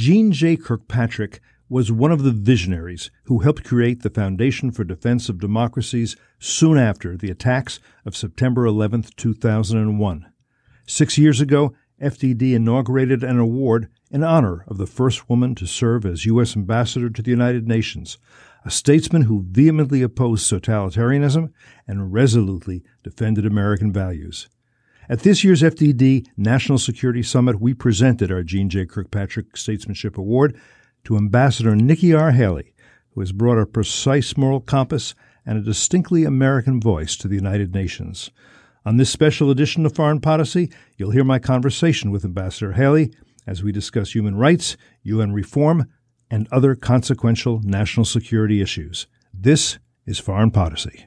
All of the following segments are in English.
Jeane J. Kirkpatrick was one of the visionaries who helped create the Foundation for Defense of Democracies soon after the attacks of September 11, 2001. Six years ago, FDD inaugurated an award in honor of the first woman to serve as U.S. Ambassador to the United Nations, a statesman who vehemently opposed totalitarianism and resolutely defended American values. At this year's FDD National Security Summit, we presented our Jeane J. Kirkpatrick Statesmanship Award to Ambassador Nikki R. Haley, who has brought a precise moral compass and a distinctly American voice to the United Nations. On this special edition of Foreign Policy, you'll hear my conversation with Ambassador Haley as we discuss human rights, UN reform, and other consequential national security issues. This is Foreign Policy.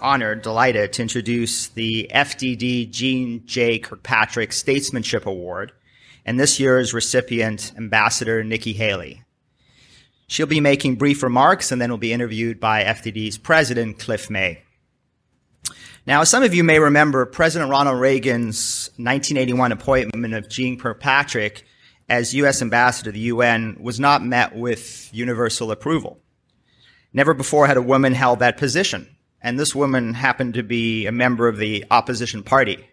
honored, delighted to introduce the FDD Jeane J. Kirkpatrick Statesmanship Award and this year's recipient, Ambassador Nikki Haley. She'll be making brief remarks and then will be interviewed by FDD's president, Cliff May. Now, as some of you may remember President Ronald Reagan's 1981 appointment of Jeane Kirkpatrick as U.S. Ambassador to the UN was not met with universal approval. Never before had a woman held that position, and this woman happened to be a member of the opposition party.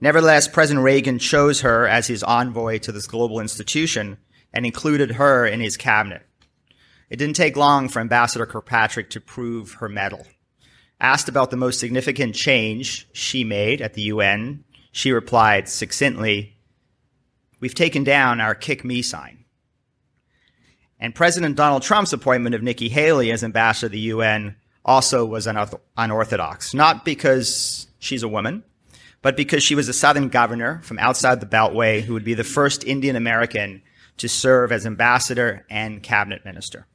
Nevertheless, President Reagan chose her as his envoy to this global institution and included her in his cabinet. It didn't take long for Ambassador Kirkpatrick to prove her mettle. Asked about the most significant change she made at the UN, she replied succinctly, We've taken down our kick me sign. And President Donald Trump's appointment of Nikki Haley as ambassador to the UN also was unorth- unorthodox, not because she's a woman, but because she was a Southern governor from outside the Beltway who would be the first Indian American to serve as ambassador and cabinet minister.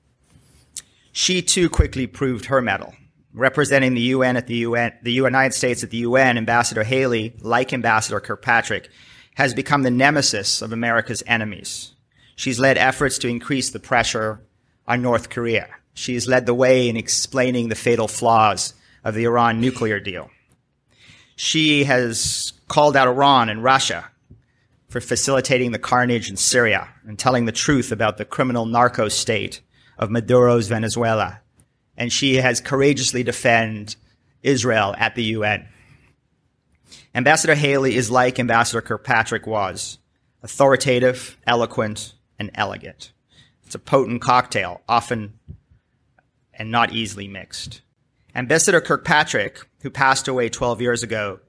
She too quickly proved her mettle. Representing the UN at the UN, the United States at the UN, Ambassador Haley, like Ambassador Kirkpatrick, has become the nemesis of America's enemies. She's led efforts to increase the pressure on North Korea. She's led the way in explaining the fatal flaws of the Iran nuclear deal. She has called out Iran and Russia for facilitating the carnage in Syria and telling the truth about the criminal narco state of Maduro's Venezuela. And she has courageously defended Israel at the UN. Ambassador Haley is like Ambassador Kirkpatrick was authoritative, eloquent, and elegant. It's a potent cocktail, often and not easily mixed. Ambassador Kirkpatrick, who passed away 12 years ago,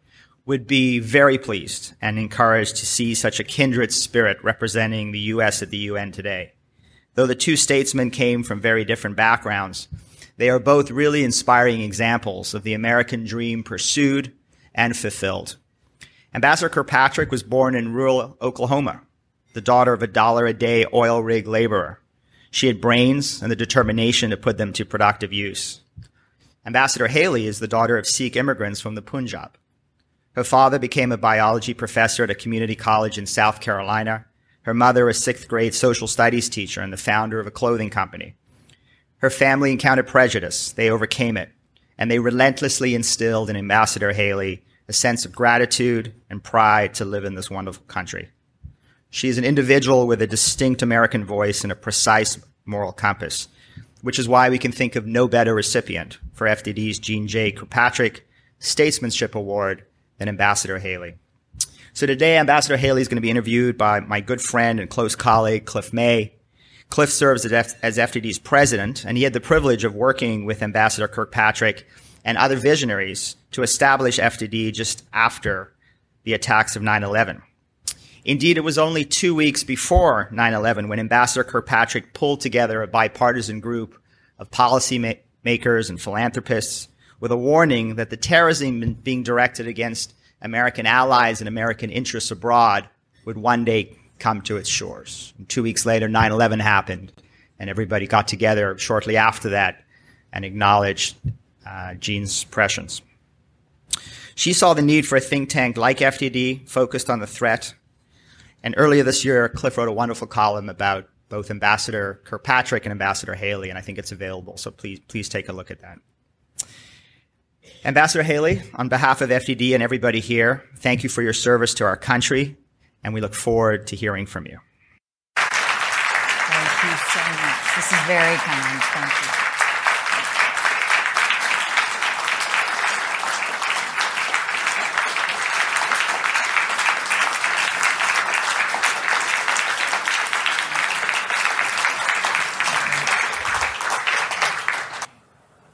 would be very pleased and encouraged to see such a kindred spirit representing the U.S. at the UN today. Though the two statesmen came from very different backgrounds, they are both really inspiring examples of the American dream pursued and fulfilled. Ambassador Kirkpatrick was born in rural Oklahoma, the daughter of a dollar a day oil rig laborer. She had brains and the determination to put them to productive use. Ambassador Haley is the daughter of Sikh immigrants from the Punjab. Her father became a biology professor at a community college in South Carolina. Her mother, a sixth grade social studies teacher and the founder of a clothing company. Her family encountered prejudice. They overcame it. And they relentlessly instilled in Ambassador Haley a sense of gratitude and pride to live in this wonderful country. She is an individual with a distinct American voice and a precise moral compass, which is why we can think of no better recipient for FDD's Jeane J. Kirkpatrick Statesmanship Award than Ambassador Haley. So today, Ambassador Haley is going to be interviewed by my good friend and close colleague, Cliff May. Cliff serves as, as FDD's president, and he had the privilege of working with Ambassador Kirkpatrick and other visionaries to establish FDD just after the attacks of 9 11. Indeed, it was only two weeks before 9 11 when Ambassador Kirkpatrick pulled together a bipartisan group of policymakers and philanthropists with a warning that the terrorism being directed against American allies and American interests abroad would one day come to its shores. And two weeks later, 9 11 happened, and everybody got together shortly after that and acknowledged uh, Jeane's prescience. She saw the need for a think tank like FDD focused on the threat. And earlier this year, Cliff wrote a wonderful column about both Ambassador Kirkpatrick and Ambassador Haley, and I think it's available. So please, please take a look at that. Ambassador Haley, on behalf of FDD and everybody here, thank you for your service to our country, and we look forward to hearing from you. Thank you so much. This is very kind. Thank you.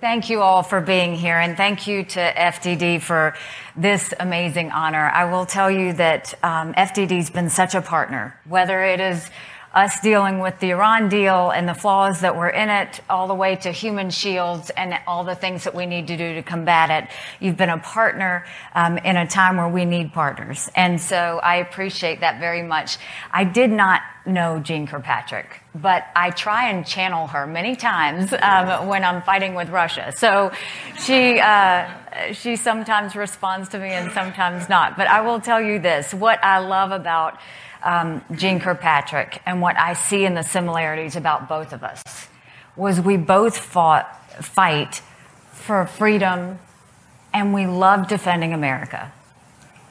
Thank you all for being here, and thank you to FDD for this amazing honor. I will tell you that um, FDD's been such a partner, whether it is us dealing with the Iran deal and the flaws that were in it, all the way to human shields and all the things that we need to do to combat it. You've been a partner um, in a time where we need partners. And so I appreciate that very much. I did not know Jeane Kirkpatrick, but I try and channel her many times um, when I'm fighting with Russia. So she uh, she sometimes responds to me and sometimes not. But I will tell you this: what I love about um, Jeane Kirkpatrick and what I see in the similarities about both of us was we both fought fight for freedom, and we love defending America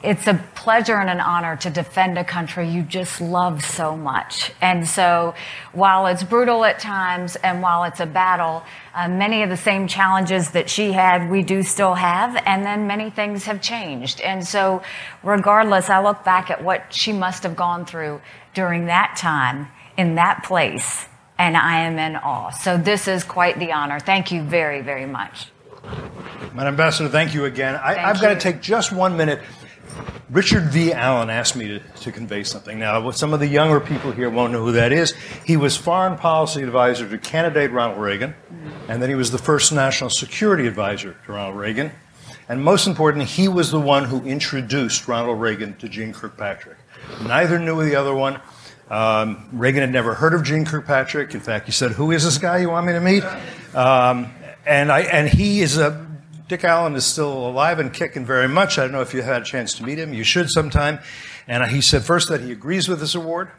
it's a pleasure and an honor to defend a country you just love so much. And so, while it's brutal at times and while it's a battle, uh, many of the same challenges that she had, we do still have. And then many things have changed. And so, regardless, I look back at what she must have gone through during that time in that place, and I am in awe. So, this is quite the honor. Thank you very, very much. Madam Ambassador, thank you again. I, have got to take just one minute Richard V. Allen asked me to, to, convey something. Now, some of the younger people here won't know who that is. He was foreign policy advisor to candidate Ronald Reagan, and then he was the first national security advisor to Ronald Reagan. And most important, he was the one who introduced Ronald Reagan to Jeane Kirkpatrick. Neither knew the other one. Um, Reagan had never heard of Jeane Kirkpatrick. In fact, he said, "Who is this guy you want me to meet?" Um, and I, and he is a Dick Allen is still alive and kicking very much. I don't know if you had a chance to meet him. You should sometime. And he said first that he agrees with this award,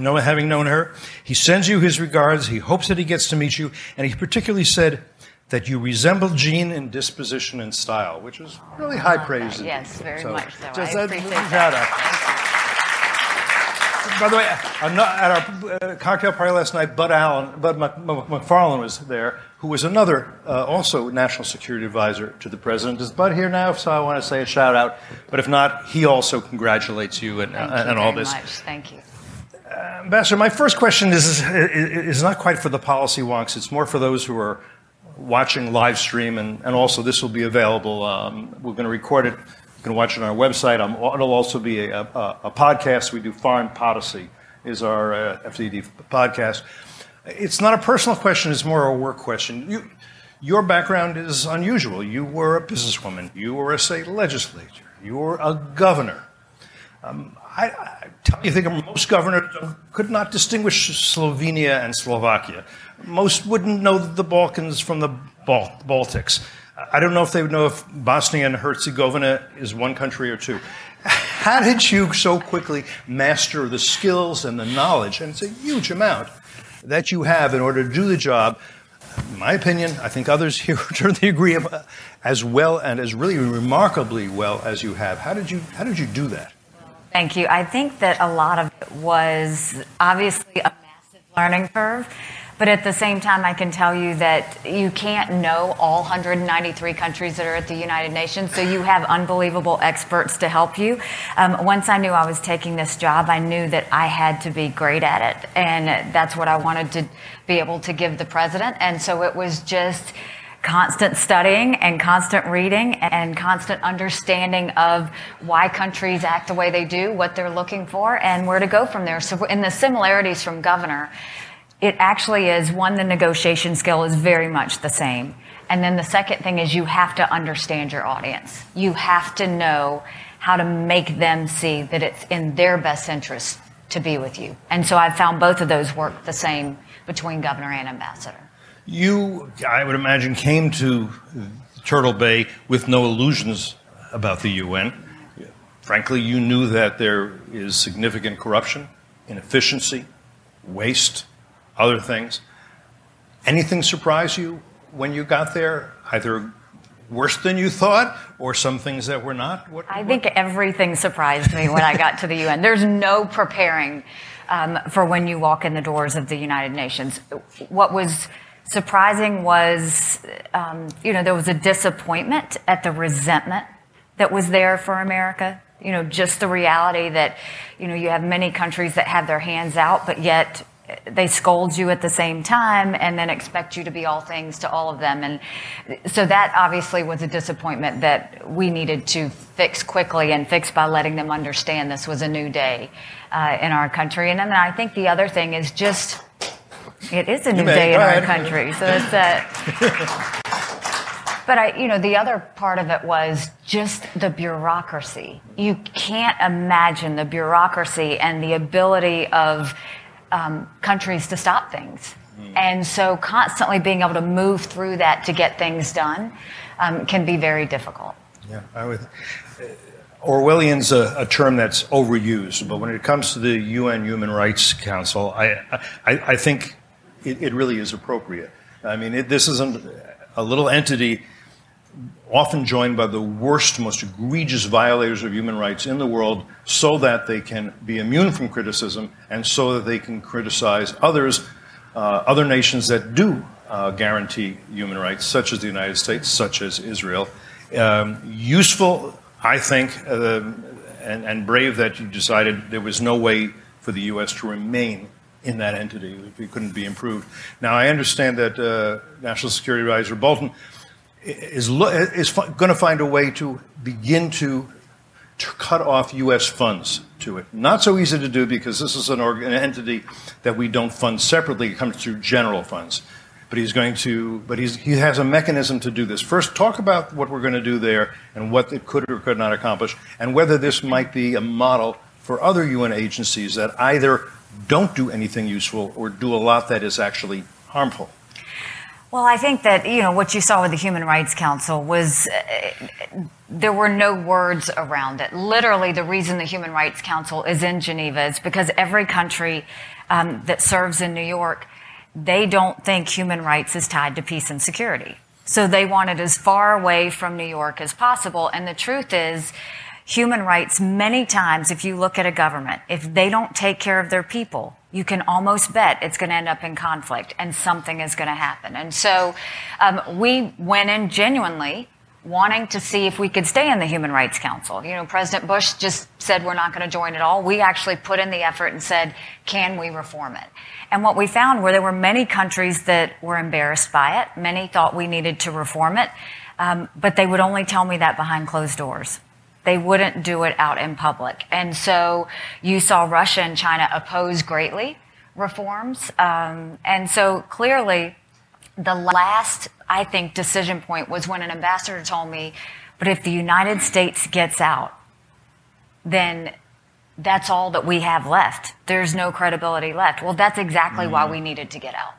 no having known her. He sends you his regards. He hopes that he gets to meet you. And he particularly said that you resemble Jeane in disposition and style, which is really high praise. Yes, very so, much so. Just I appreciate that. Up. By the way, at our uh, cocktail party last night, Bud Allen, Bud McFarlane was there, who was another, uh, also national security advisor to the president. Is Bud here now? So I want to say a shout out. But if not, he also congratulates you and, Thank uh, you and all this. Much. Thank you. Uh, Ambassador, my first question is, is, is not quite for the policy wonks. It's more for those who are watching live stream, and, and also this will be available. Um, we're going to record it you can watch it on our website. Um, it'll also be a, a, a, podcast. We do Foreign Policy is our uh, FDD podcast. It's not a personal question. It's more a work question. You, your background is unusual. You were a businesswoman. You were a state legislator. You were a governor. Um, I, I tell you, think most governors could not distinguish Slovenia and Slovakia. Most wouldn't know the Balkans from the Bal- Baltics. I don't know if they would know if Bosnia and Herzegovina is one country or two. How did you so quickly master the skills and the knowledge, and it's a huge amount, that you have in order to do the job? In my opinion, I think others here certainly agree, as well and as really remarkably well as you have. How did you, how did you do that? Thank you. I think that a lot of it was obviously a massive learning curve. But at the same time, I can tell you that you can't know all 193 countries that are at the United Nations, so you have unbelievable experts to help you. Um, once I knew I was taking this job, I knew that I had to be great at it, and that's what I wanted to be able to give the president. And so it was just constant studying and constant reading and constant understanding of why countries act the way they do, what they're looking for, and where to go from there. So, in the similarities from governor, it actually is one, the negotiation skill is very much the same. And then the second thing is you have to understand your audience. You have to know how to make them see that it's in their best interest to be with you. And so I've found both of those work the same between governor and ambassador. You, I would imagine, came to Turtle Bay with no illusions about the UN. Frankly, you knew that there is significant corruption, inefficiency, waste, other things. Anything surprise you when you got there, either worse than you thought or some things that were not? What, I think everything surprised me when I got to the UN. There's no preparing um, for when you walk in the doors of the United Nations. What was surprising was, um, you know, there was a disappointment at the resentment that was there for America. You know, just the reality that, you know, you have many countries that have their hands out, but yet they scold you at the same time and then expect you to be all things to all of them. And so that obviously was a disappointment that we needed to fix quickly and fix by letting them understand this was a new day uh, in our country. And then I think the other thing is just, it is a new day in our country. So it's that. But I, you know, the other part of it was just the bureaucracy. You can't imagine the bureaucracy and the ability of um, countries to stop things. And so constantly being able to move through that to get things done um, can be very difficult. Yeah, I would. Uh, Orwellian's a, a, term that's overused, but when it comes to the UN Human Rights Council, I, I, I think it, it, really is appropriate. I mean, it, this isn't a little entity often joined by the worst, most egregious violators of human rights in the world so that they can be immune from criticism and so that they can criticize others, uh, other nations that do uh, guarantee human rights, such as the United States, such as Israel. Um, useful, I think, uh, and, and brave that you decided there was no way for the U.S. to remain in that entity. If it couldn't be improved. Now, I understand that uh, National Security Advisor Bolton is, is going to find a way to begin to, to cut off U.S. funds to it. Not so easy to do because this is an, an entity that we don't fund separately. It comes through general funds. But he's going to, but he's, he has a mechanism to do this. First, talk about what we're going to do there and what it could or could not accomplish, and whether this might be a model for other UN agencies that either don't do anything useful or do a lot that is actually harmful. Well, I think that, you know, what you saw with the Human Rights Council was uh, there were no words around it. Literally, the reason the Human Rights Council is in Geneva is because every country um, that serves in New York, they don't think human rights is tied to peace and security. So they want it as far away from New York as possible. And the truth is, human rights, many times, if you look at a government, if they don't take care of their people, you can almost bet it's going to end up in conflict and something is going to happen. And so um, we went in genuinely wanting to see if we could stay in the Human Rights Council. You know, President Bush just said we're not going to join at all. We actually put in the effort and said, can we reform it? And what we found were there were many countries that were embarrassed by it. Many thought we needed to reform it, um, but they would only tell me that behind closed doors. They wouldn't do it out in public. And so you saw Russia and China oppose greatly reforms. Um, and so clearly, the last, I think, decision point was when an ambassador told me, but if the United States gets out, then that's all that we have left. There's no credibility left. Well, that's exactly mm-hmm. why we needed to get out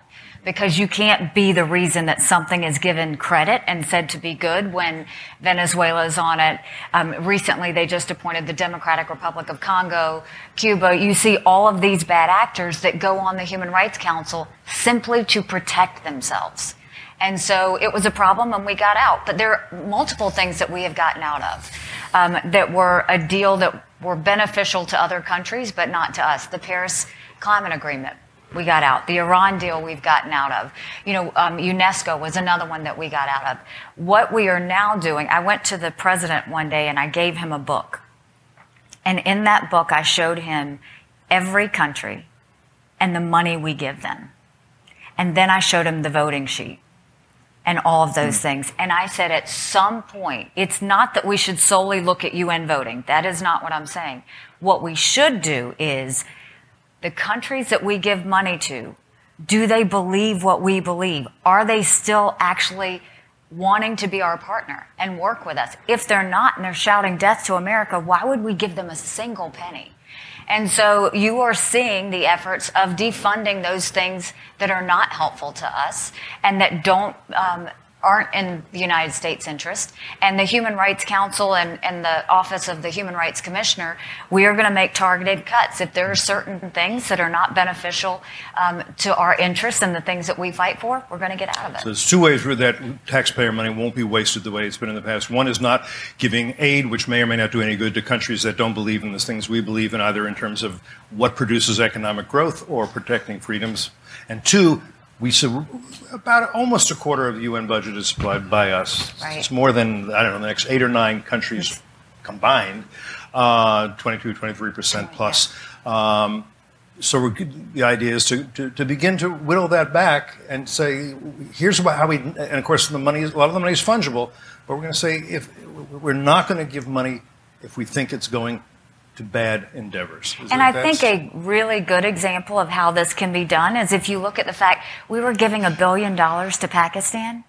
because you can't be the reason that something is given credit and said to be good when Venezuela is on it. Um, recently, they just appointed the Democratic Republic of Congo, Cuba. You see all of these bad actors that go on the Human Rights Council simply to protect themselves. And so it was a problem and we got out. But there are multiple things that we have gotten out of um, that were a deal that were beneficial to other countries, but not to us. The Paris Climate Agreement we got out. The Iran deal we've gotten out of. You know, um, UNESCO was another one that we got out of. What we are now doing, I went to the president one day and I gave him a book. And in that book, I showed him every country and the money we give them. And then I showed him the voting sheet. and all of those things. And I said, at some point, it's not that we should solely look at UN voting. That is not what I'm saying. What we should do is the countries that we give money to, do they believe what we believe? Are they still actually wanting to be our partner and work with us? If they're not and they're shouting death to America, why would we give them a single penny? And so you are seeing the efforts of defunding those things that are not helpful to us and that don't um, aren't in the United States' interest. And the Human Rights Council and, and the Office of the Human Rights Commissioner, we are going to make targeted cuts. If there are certain things that are not beneficial um, to our interests and the things that we fight for, we're going to get out of it. So there's two ways that taxpayer money won't be wasted the way it's been in the past. One is not giving aid, which may or may not do any good to countries that don't believe in the things we believe in, either in terms of what produces economic growth or protecting freedoms. And two, we said about almost a quarter of the UN budget is supplied by us. Right. It's more than I don't know the next eight or nine countries combined, uh, 22, 23 percent plus. Um, so the idea is to, to, to, begin to whittle that back and say, here's how we, and of course the money, is, a lot of the money is fungible, but we're going to say if we're not going to give money if we think it's going to bad endeavors. Is and I think a really good example of how this can be done is if you look at the fact we were giving a billion dollars to Pakistan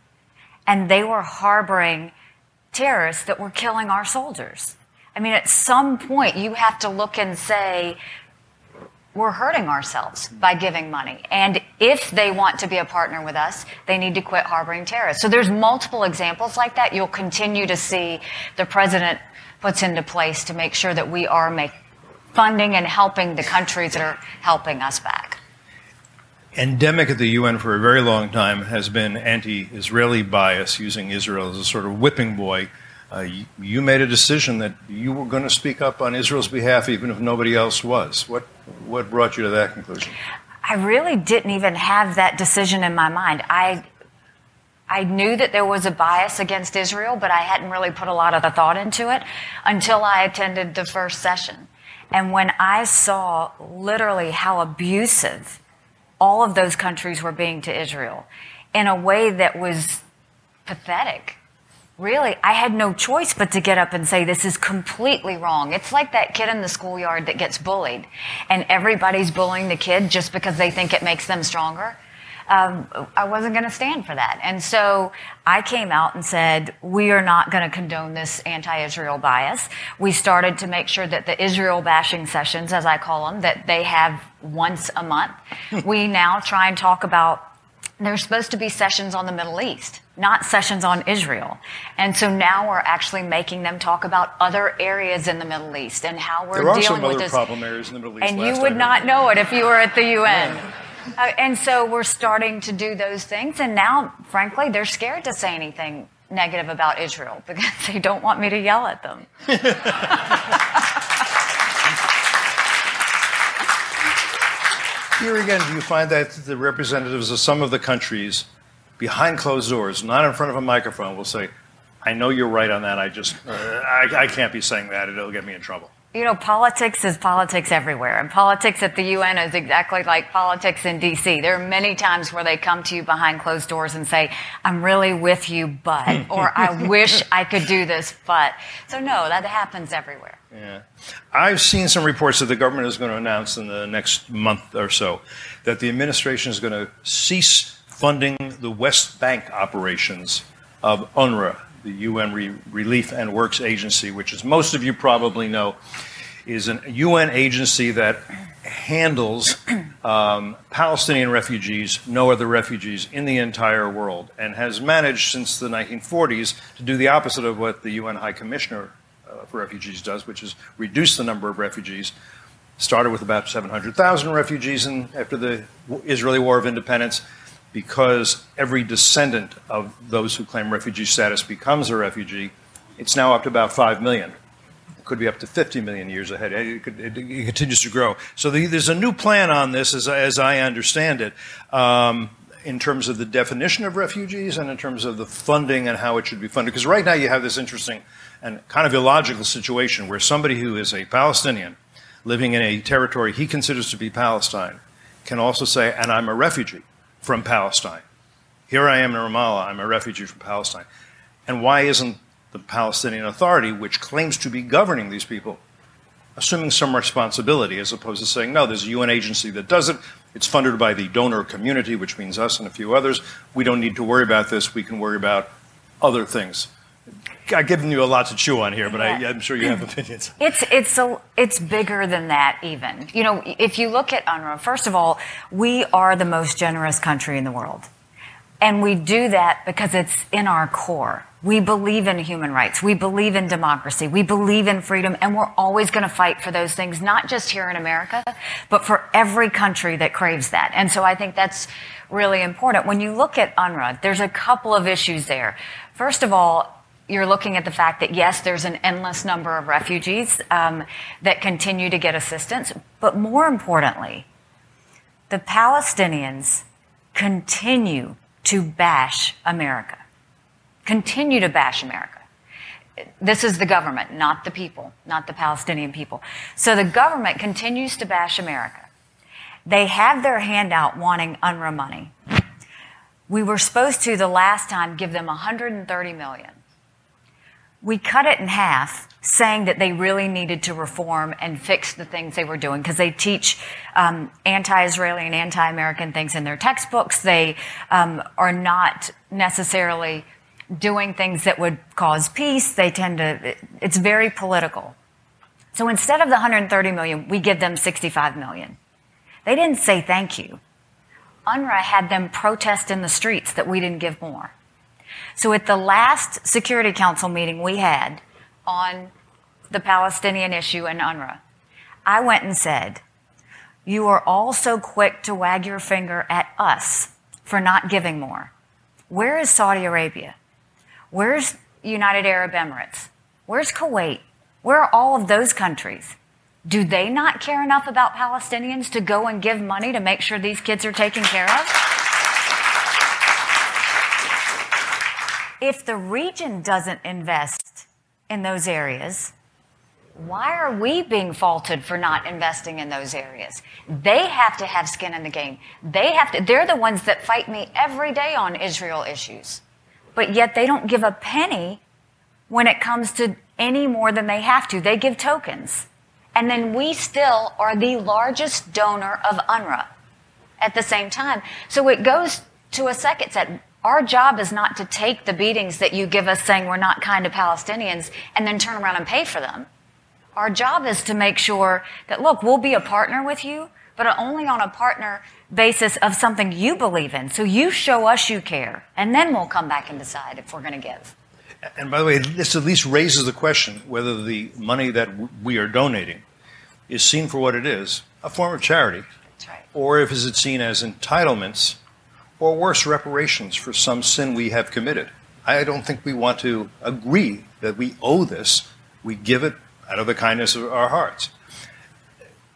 and they were harboring terrorists that were killing our soldiers. I mean, at some point, you have to look and say, we're hurting ourselves by giving money. And if they want to be a partner with us, they need to quit harboring terrorists. So there's multiple examples like that. You'll continue to see the president puts into place to make sure that we are make, funding and helping the countries that are helping us back. Endemic at the UN for a very long time has been anti Israeli bias, using Israel as a sort of whipping boy. Uh, you, you, made a decision that you were going to speak up on Israel's behalf, even if nobody else was. What, what brought you to that conclusion? I really didn't even have that decision in my mind. I I knew that there was a bias against Israel, but I hadn't really put a lot of the thought into it until I attended the first session. And when I saw literally how abusive all of those countries were being to Israel in a way that was pathetic, really, I had no choice but to get up and say, this is completely wrong. It's like that kid in the schoolyard that gets bullied and everybody's bullying the kid just because they think it makes them stronger um, I wasn't going to stand for that. And so I came out and said, we are not going to condone this anti-Israel bias. We started to make sure that the Israel bashing sessions, as I call them, that they have once a month. we now try and talk about there's supposed to be sessions on the Middle East, not sessions on Israel. And so now we're actually making them talk about other areas in the Middle East and how we're there dealing with this. Are some other problem areas in the Middle East. And you would not know it if you were at the UN. Yeah. Uh, and so we're starting to do those things. And now, frankly, they're scared to say anything negative about Israel because they don't want me to yell at them. Here again, do you find that the representatives of some of the countries behind closed doors, not in front of a microphone, will say, I know you're right on that. I just, uh, I, I can't be saying that. It'll get me in trouble you know, politics is politics everywhere. And politics at the UN is exactly like politics in DC. There are many times where they come to you behind closed doors and say, I'm really with you, but, or I wish I could do this, but. So, no, that happens everywhere. Yeah. I've seen some reports that the government is going to announce in the next month or so that the administration is going to cease funding the West Bank operations of UNRWA, the UN Re- Relief and Works Agency, which, as most of you probably know, is a UN agency that handles um, Palestinian refugees, no other refugees in the entire world, and has managed since the 1940s to do the opposite of what the UN High Commissioner uh, for Refugees does, which is reduce the number of refugees. Started with about 700,000 refugees in, after the Israeli War of Independence because every descendant of those who claim refugee status becomes a refugee, it's now up to about 5 million. It could be up to 50 million years ahead. It, could, it, it continues to grow. So the, there's a new plan on this, as, as I understand it, um, in terms of the definition of refugees and in terms of the funding and how it should be funded. Because right now you have this interesting and kind of illogical situation where somebody who is a Palestinian living in a territory he considers to be Palestine can also say, and I'm a refugee from Palestine. Here I am in Ramallah, I'm a refugee from Palestine. And why isn't the Palestinian Authority, which claims to be governing these people, assuming some responsibility as opposed to saying, no, there's a UN agency that does it. It's funded by the donor community, which means us and a few others. We don't need to worry about this. We can worry about other things. I've given you a lot to chew on here, but yeah. I, am sure you have opinions. It's it's a, it's bigger than that. Even you know, if you look at UNRWA, first of all, we are the most generous country in the world, and we do that because it's in our core. We believe in human rights. We believe in democracy. We believe in freedom, and we're always going to fight for those things, not just here in America, but for every country that craves that. And so I think that's really important. When you look at UNRWA, there's a couple of issues there. First of all, you're looking at the fact that yes, there's an endless number of refugees um, that continue to get assistance, but more importantly, the Palestinians continue to bash America. Continue to bash America. This is the government, not the people, not the Palestinian people. So the government continues to bash America. They have their hand out wanting UNRWA money. We were supposed to the last time give them 130 million we cut it in half, saying that they really needed to reform and fix the things they were doing because they teach um, anti-Israeli and anti-American things in their textbooks. They um, are not necessarily doing things that would cause peace. They tend to. It's very political. So instead of the 130 million, we give them 65 million. They didn't say thank you. UNRWA had them protest in the streets that we didn't give more. So at the last Security Council meeting we had on the Palestinian issue and UNRWA, I went and said, You are all so quick to wag your finger at us for not giving more. Where is Saudi Arabia? Where's United Arab Emirates? Where's Kuwait? Where are all of those countries? Do they not care enough about Palestinians to go and give money to make sure these kids are taken care of? If the region doesn't invest in those areas, why are we being faulted for not investing in those areas? They have to have skin in the game. They have to, they're the ones that fight me every day on Israel issues. But yet they don't give a penny when it comes to any more than they have to. They give tokens. And then we still are the largest donor of UNRWA at the same time. So it goes to a second set. Our job is not to take the beatings that you give us saying we're not kind to Palestinians and then turn around and pay for them. Our job is to make sure that, look, we'll be a partner with you, but only on a partner basis of something you believe in. So you show us you care, and then we'll come back and decide if we're going to give. And by the way, this at least raises the question whether the money that we are donating is seen for what it is, a form of charity, right. or if is it seen as entitlements or worse, reparations for some sin we have committed. I don't think we want to agree that we owe this. We give it out of the kindness of our hearts.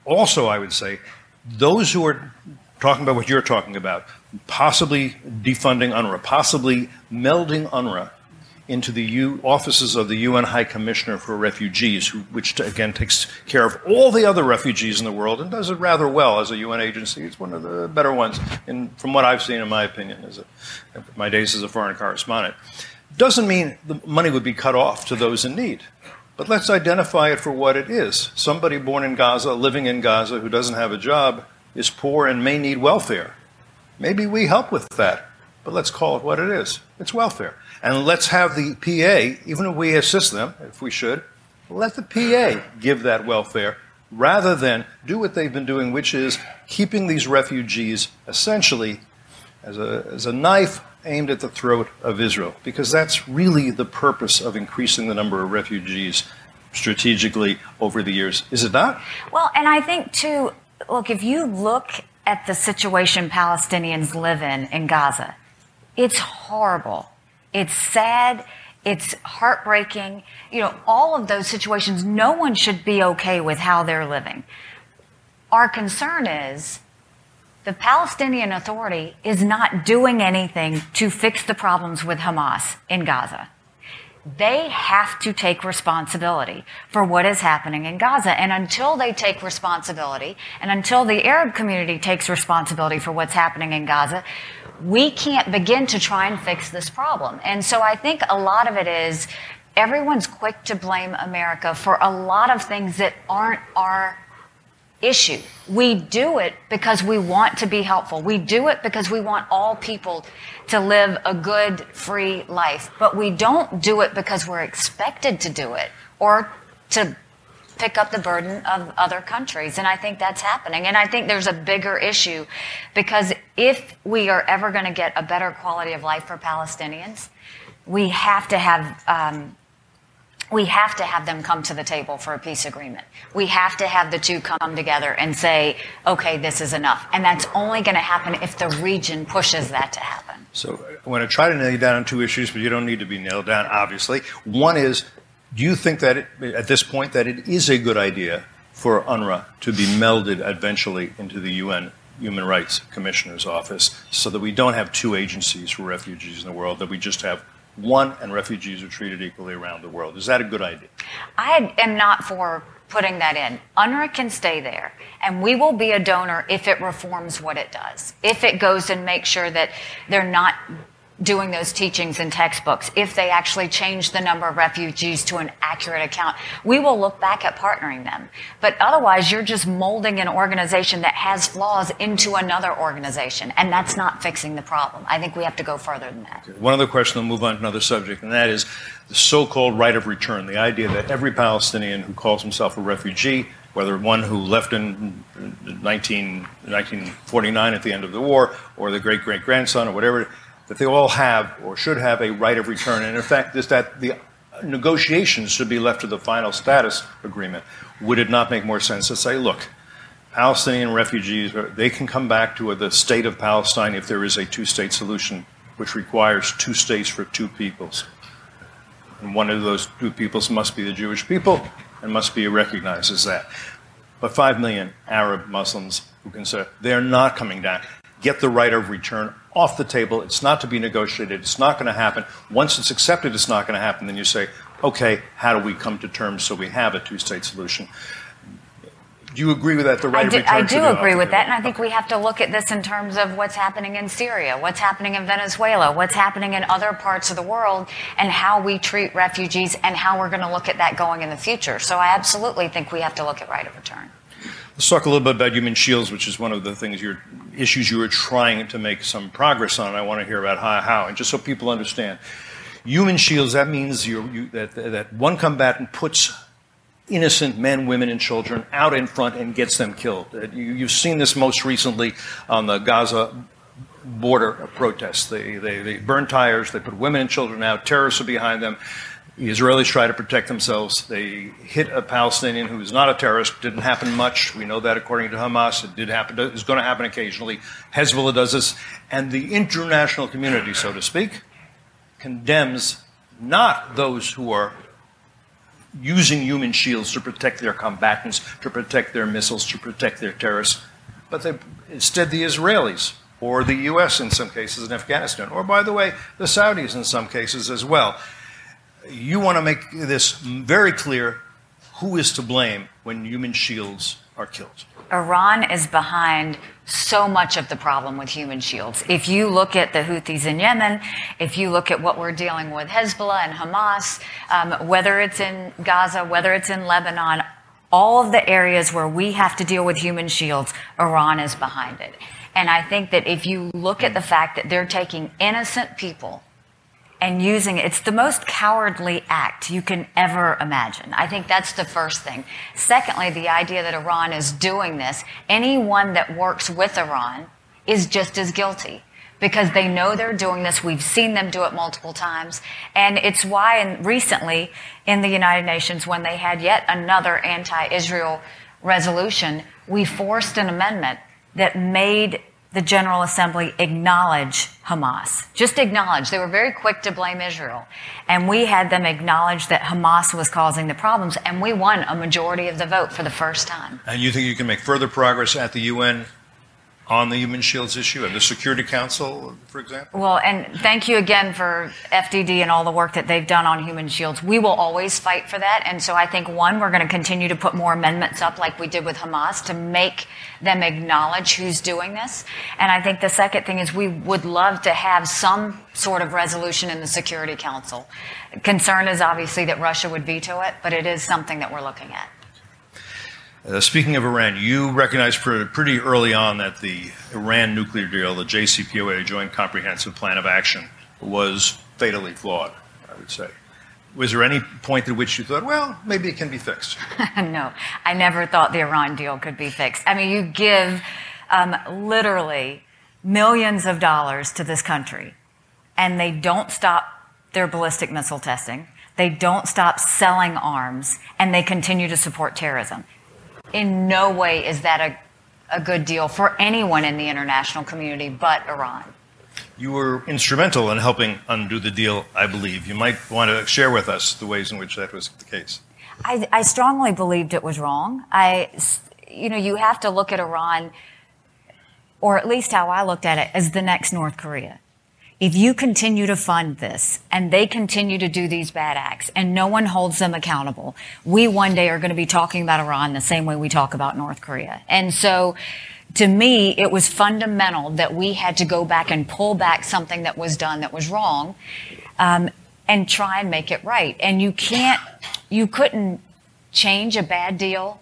Also, I would say, those who are talking about what you're talking about, possibly defunding UNRWA, possibly melding UNRWA into the U- offices of the UN High Commissioner for Refugees, who, which again takes care of all the other refugees in the world and does it rather well as a UN agency. It's one of the better ones, in, from what I've seen, in my opinion, as a, my days as a foreign correspondent. Doesn't mean the money would be cut off to those in need. But let's identify it for what it is. Somebody born in Gaza, living in Gaza, who doesn't have a job, is poor and may need welfare. Maybe we help with that, but let's call it what it is. It's welfare. And let's have the PA, even if we assist them, if we should, let the PA give that welfare rather than do what they've been doing, which is keeping these refugees essentially as a, as a knife aimed at the throat of Israel, because that's really the purpose of increasing the number of refugees strategically over the years, is it not? Well, and I think, too, look, if you look at the situation Palestinians live in in Gaza, it's horrible. It's sad. It's heartbreaking. You know, all of those situations, no one should be okay with how they're living. Our concern is the Palestinian Authority is not doing anything to fix the problems with Hamas in Gaza. They have to take responsibility for what is happening in Gaza. And until they take responsibility, and until the Arab community takes responsibility for what's happening in Gaza, we can't begin to try and fix this problem. And so I think a lot of it is everyone's quick to blame America for a lot of things that aren't our issue. We do it because we want to be helpful. We do it because we want all people to live a good, free life. But we don't do it because we're expected to do it or to pick up the burden of other countries. And I think that's happening. And I think there's a bigger issue because if we are ever going to get a better quality of life for Palestinians, we have to have um, we have to have them come to the table for a peace agreement. We have to have the two come together and say, okay, this is enough. And that's only going to happen if the region pushes that to happen. So I want to try to nail you down on two issues, but you don't need to be nailed down, obviously. One is, do you think that it, at this point that it is a good idea for UNRWA to be melded eventually into the UN Human Rights Commissioner's office so that we don't have two agencies for refugees in the world, that we just have one and refugees are treated equally around the world. Is that a good idea? I am not for putting that in. UNRWA can stay there, and we will be a donor if it reforms what it does. If it goes and makes sure that they're not doing those teachings in textbooks, if they actually change the number of refugees to an accurate account, we will look back at partnering them. But otherwise, you're just molding an organization that has flaws into another organization, and that's not fixing the problem. I think we have to go further than that. One other question, I'll move on to another subject, and that is the so called right of return, the idea that every Palestinian who calls himself a refugee whether one who left in 19, 1949 at the end of the war, or the great great grandson, or whatever, that they all have or should have a right of return. And in fact, is that the negotiations should be left to the final status agreement. Would it not make more sense to say, look, Palestinian refugees, they can come back to the state of Palestine if there is a two state solution, which requires two states for two peoples. And one of those two peoples must be the Jewish people and must be recognized as that. But five million Arab Muslims who can say they're not coming down get the right of return off the table. It's not to be negotiated. It's not going to happen. Once it's accepted, it's not going to happen. Then you say, okay, how do we come to terms so we have a two state solution? Do you agree with that? The right I do, of return I do agree with that, and I think we have to look at this in terms of what's happening in Syria, what's happening in Venezuela, what's happening in other parts of the world, and how we treat refugees, and how we're going to look at that going in the future. So I absolutely think we have to look at right of return. Let's talk a little bit about human shields, which is one of the things your issues you were trying to make some progress on. I want to hear about how, how and just so people understand. Human shields, that means you, that, that one combatant puts innocent men, women, and children out in front and gets them killed. Uh, you, you've seen this most recently on the Gaza border protests. They, they, they burn tires, they put women and children out, terrorists are behind them. The Israelis try to protect themselves. They hit a Palestinian who is not a terrorist. Didn't happen much. We know that according to Hamas. It did happen. It's going to happen occasionally. Hezbollah does this. And the international community, so to speak, condemns not those who are using human shields to protect their combatants, to protect their missiles, to protect their terrorists, but they, instead the Israelis or the U.S. in some cases in Afghanistan, or by the way, the Saudis in some cases as well you want to make this very clear who is to blame when human shields are killed. Iran is behind so much of the problem with human shields. If you look at the Houthis in Yemen, if you look at what we're dealing with Hezbollah and Hamas, um, whether it's in Gaza, whether it's in Lebanon, all of the areas where we have to deal with human shields, Iran is behind it. And I think that if you look at the fact that they're taking innocent people and using it. It's the most cowardly act you can ever imagine. I think that's the first thing. Secondly, the idea that Iran is doing this, anyone that works with Iran is just as guilty because they know they're doing this. We've seen them do it multiple times. And it's why recently in the United Nations, when they had yet another anti-Israel resolution, we forced an amendment that made the General Assembly acknowledge Hamas. Just acknowledge. They were very quick to blame Israel. And we had them acknowledge that Hamas was causing the problems, and we won a majority of the vote for the first time. And you think you can make further progress at the UN on the human shields issue and the Security Council, for example? Well, and thank you again for FDD and all the work that they've done on human shields. We will always fight for that. And so I think, one, we're going to continue to put more amendments up like we did with Hamas to make them acknowledge who's doing this. And I think the second thing is we would love to have some sort of resolution in the Security Council. Concern is obviously that Russia would veto it, but it is something that we're looking at. Uh, speaking of Iran, you recognized pretty early on that the Iran nuclear deal, the JCPOA, Joint Comprehensive Plan of Action, was fatally flawed, I would say. Was there any point at which you thought, well, maybe it can be fixed? no, I never thought the Iran deal could be fixed. I mean, you give um, literally millions of dollars to this country, and they don't stop their ballistic missile testing. They don't stop selling arms, and they continue to support terrorism in no way is that a, a good deal for anyone in the international community but Iran. You were instrumental in helping undo the deal, I believe. You might want to share with us the ways in which that was the case. I, I strongly believed it was wrong. I, you know, you have to look at Iran, or at least how I looked at it, as the next North Korea if you continue to fund this and they continue to do these bad acts and no one holds them accountable, we one day are going to be talking about Iran the same way we talk about North Korea. And so to me, it was fundamental that we had to go back and pull back something that was done that was wrong um, and try and make it right. And you can't, you couldn't change a bad deal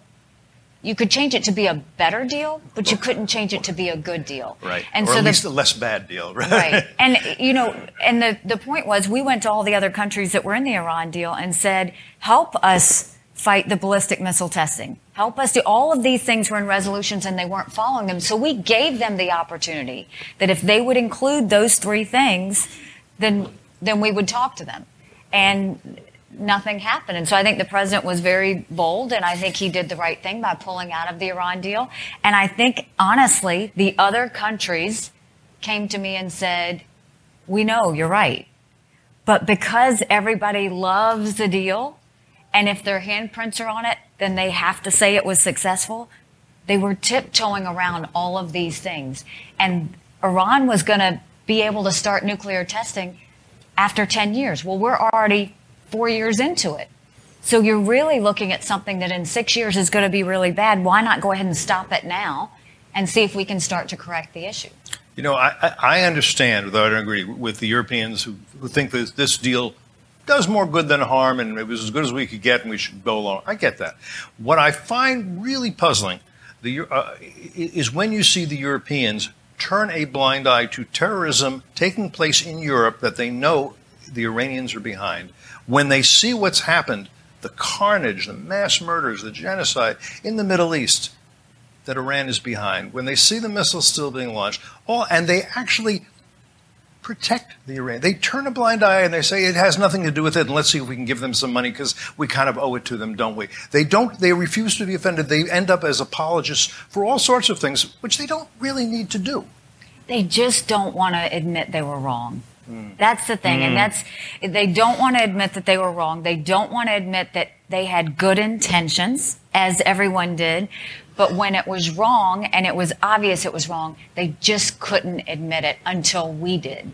you could change it to be a better deal, but you couldn't change it to be a good deal. Right. And or so at least the, a less bad deal, right? Right. And you know, and the, the point was we went to all the other countries that were in the Iran deal and said, help us fight the ballistic missile testing. Help us do all of these things were in resolutions and they weren't following them. So we gave them the opportunity that if they would include those three things, then then we would talk to them. And nothing happened. And so I think the president was very bold, and I think he did the right thing by pulling out of the Iran deal. And I think, honestly, the other countries came to me and said, We know you're right. But because everybody loves the deal, and if their handprints are on it, then they have to say it was successful. They were tiptoeing around all of these things. And Iran was going to be able to start nuclear testing after 10 years. Well, we're already four years into it. So you're really looking at something that in six years is going to be really bad. Why not go ahead and stop it now and see if we can start to correct the issue? You know, I, I understand, though I don't agree with the Europeans who, who think that this deal does more good than harm and it was as good as we could get and we should go along. I get that. What I find really puzzling the, uh, is when you see the Europeans turn a blind eye to terrorism taking place in Europe that they know the Iranians are behind when they see what's happened, the carnage, the mass murders, the genocide in the Middle East that Iran is behind, when they see the missiles still being launched, all, and they actually protect the Iran. They turn a blind eye and they say it has nothing to do with it, and let's see if we can give them some money because we kind of owe it to them, don't we? They don't. They refuse to be offended. They end up as apologists for all sorts of things, which they don't really need to do. They just don't want to admit they were wrong. That's the thing. Mm. And that's, they don't want to admit that they were wrong. They don't want to admit that they had good intentions, as everyone did. But when it was wrong and it was obvious it was wrong, they just couldn't admit it until we did.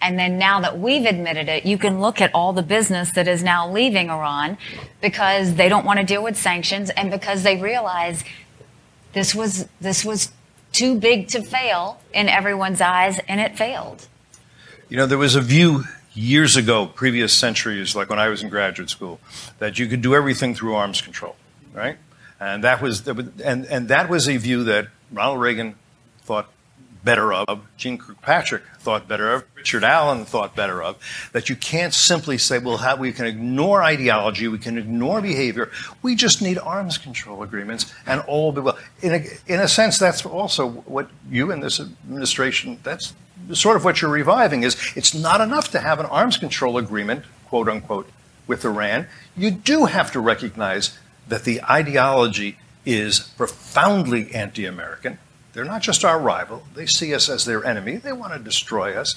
And then now that we've admitted it, you can look at all the business that is now leaving Iran because they don't want to deal with sanctions and because they realize this was, this was too big to fail in everyone's eyes and it failed. You know, there was a view years ago, previous centuries, like when I was in graduate school, that you could do everything through arms control, right? And that was, and, and that was a view that Ronald Reagan thought better of, Jeane Kirkpatrick thought better of, Richard Allen thought better of, that you can't simply say, well, how, we can ignore ideology, we can ignore behavior, we just need arms control agreements and all will be well. In a, in a sense, that's also what you and this administration, that's sort of what you're reviving is it's not enough to have an arms control agreement, quote unquote, with Iran. You do have to recognize that the ideology is profoundly anti American. They're not just our rival, they see us as their enemy. They want to destroy us.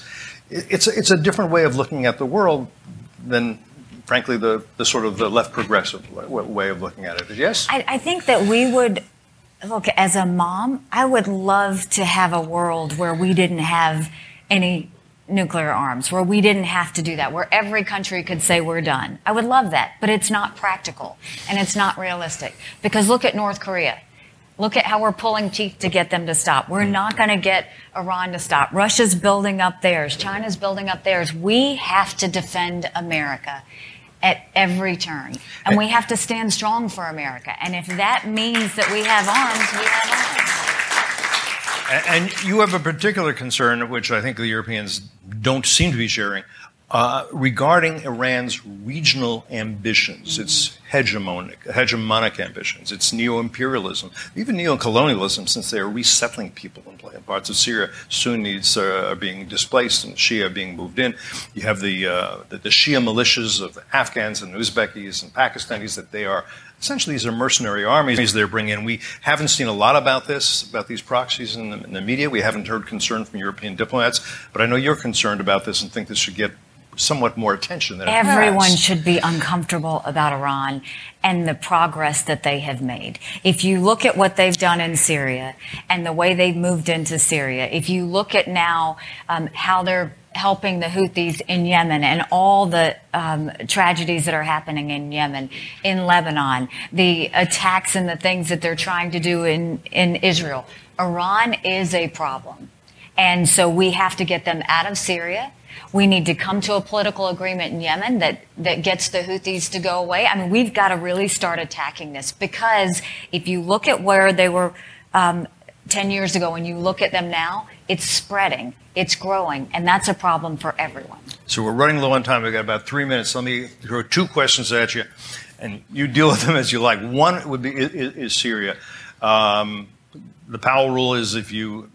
It's a, it's a different way of looking at the world than frankly, the, the sort of the left progressive way of looking at it. Yes? I, I think that we would look, as a mom, I would love to have a world where we didn't have any nuclear arms, where we didn't have to do that, where every country could say we're done. I would love that, but it's not practical and it's not realistic. Because look at North Korea. Look at how we're pulling teeth to get them to stop. We're not going to get Iran to stop. Russia's building up theirs. China's building up theirs. We have to defend America at every turn. And we have to stand strong for America. And if that means that we have arms, we have arms. And you have a particular concern, which I think the Europeans don't seem to be sharing, uh, regarding Iran's regional ambitions, its hegemonic, hegemonic ambitions, its neo-imperialism, even neo-colonialism, since they are resettling people in parts of Syria. Sunnis are being displaced and Shia being moved in. You have the, uh, the, the Shia militias of Afghans and Uzbekis and Pakistanis that they are essentially these are mercenary armies they're bringing in. We haven't seen a lot about this, about these proxies in the, in the media. We haven't heard concern from European diplomats, but I know you're concerned about this and think this should get somewhat more attention than everyone should be uncomfortable about Iran and the progress that they have made. If you look at what they've done in Syria and the way they've moved into Syria, if you look at now um, how they're helping the Houthis in Yemen and all the um, tragedies that are happening in Yemen, in Lebanon, the attacks and the things that they're trying to do in, in Israel. Iran is a problem. And so we have to get them out of Syria. We need to come to a political agreement in Yemen that, that gets the Houthis to go away. I mean, we've got to really start attacking this because if you look at where they were um, 10 years ago and you look at them now, it's spreading, it's growing, and that's a problem for everyone. So we're running low on time. We've got about three minutes. Let me throw two questions at you, and you deal with them as you like. One would be is, is Syria. Um, the Powell rule is if you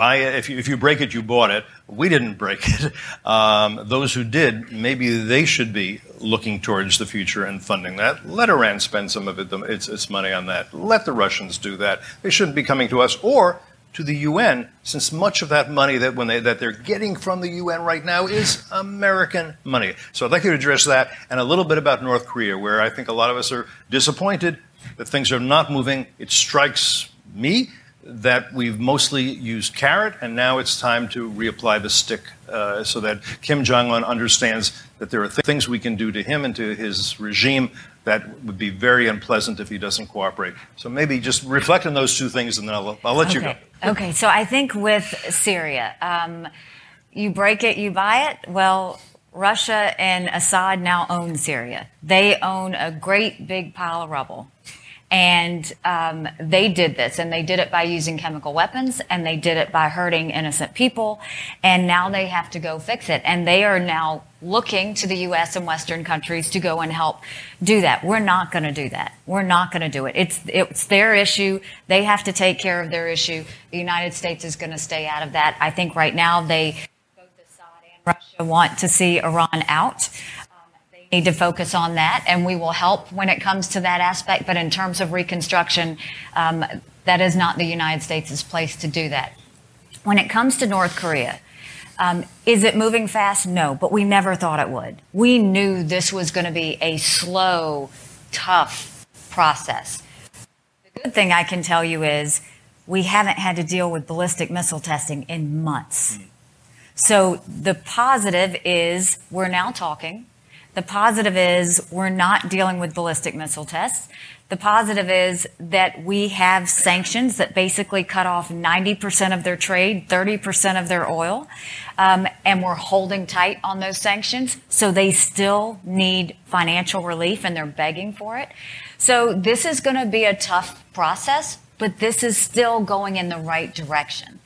buy it. If you, if you break it, you bought it. We didn't break it. Um, those who did, maybe they should be looking towards the future and funding that. Let Iran spend some of it, its, its money on that. Let the Russians do that. They shouldn't be coming to us or to the UN, since much of that money that when they, that they're getting from the UN right now is American money. So I'd like you to address that and a little bit about North Korea, where I think a lot of us are disappointed that things are not moving. It strikes me that we've mostly used carrot, and now it's time to reapply the stick uh, so that Kim Jong un understands that there are th- things we can do to him and to his regime that would be very unpleasant if he doesn't cooperate. So maybe just reflect on those two things, and then I'll, I'll let okay. you go. Okay, so I think with Syria, um, you break it, you buy it. Well, Russia and Assad now own Syria. They own a great big pile of rubble. And um, they did this, and they did it by using chemical weapons, and they did it by hurting innocent people. And now they have to go fix it. And they are now looking to the U.S. and Western countries to go and help do that. We're not going to do that. We're not going to do it. It's it's their issue. They have to take care of their issue. The United States is going to stay out of that. I think right now they both Assad and Russia want to see Iran out need to focus on that, and we will help when it comes to that aspect. But in terms of reconstruction, um, that is not the United States' place to do that. When it comes to North Korea, um, is it moving fast? No, but we never thought it would. We knew this was going to be a slow, tough process. The good thing I can tell you is we haven't had to deal with ballistic missile testing in months. So the positive is we're now talking. The positive is we're not dealing with ballistic missile tests. The positive is that we have sanctions that basically cut off 90% of their trade, 30% of their oil, um, and we're holding tight on those sanctions. So they still need financial relief and they're begging for it. So this is going to be a tough process, but this is still going in the right direction.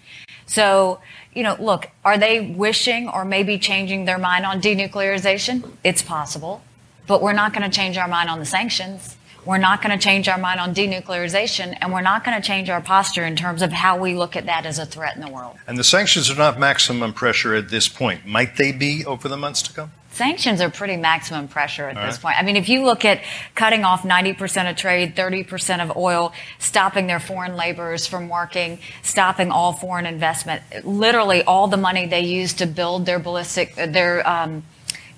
So you know, look, are they wishing or maybe changing their mind on denuclearization? It's possible. But we're not going to change our mind on the sanctions. We're not going to change our mind on denuclearization, and we're not going to change our posture in terms of how we look at that as a threat in the world. And the sanctions are not maximum pressure at this point. Might they be over the months to come? Sanctions are pretty maximum pressure at All this right. point. I mean, if you look at cutting off 90% of trade, 30% of oil, stopping their foreign laborers from working, stopping all foreign investment, literally all the money they use to build their ballistic, their um,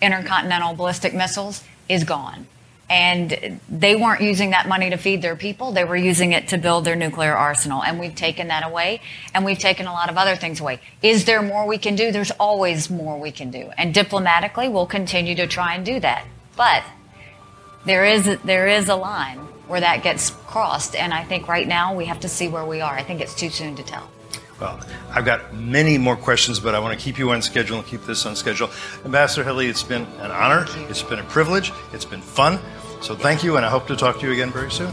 intercontinental ballistic missiles is gone. And they weren't using that money to feed their people. They were using it to build their nuclear arsenal. And we've taken that away. And we've taken a lot of other things away. Is there more we can do? There's always more we can do. And diplomatically, we'll continue to try and do that. But there is, there is a line where that gets crossed. And I think right now we have to see where we are. I think it's too soon to tell. Well, I've got many more questions, but I want to keep you on schedule and keep this on schedule. Ambassador Haley, it's been an honor. It's been a privilege. It's been fun. So thank you, and I hope to talk to you again very soon.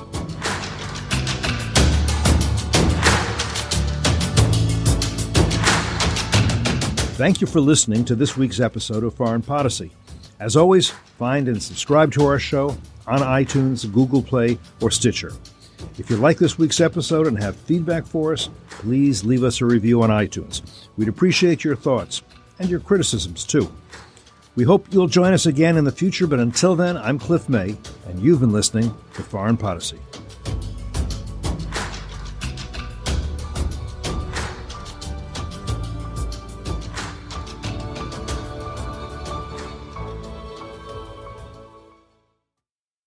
Thank you for listening to this week's episode of Foreign Podicy. As always, find and subscribe to our show on iTunes, Google Play, or Stitcher. If you like this week's episode and have feedback for us, please leave us a review on iTunes. We'd appreciate your thoughts and your criticisms too. We hope you'll join us again in the future, but until then, I'm Cliff May, and you've been listening to Foreign Podicy.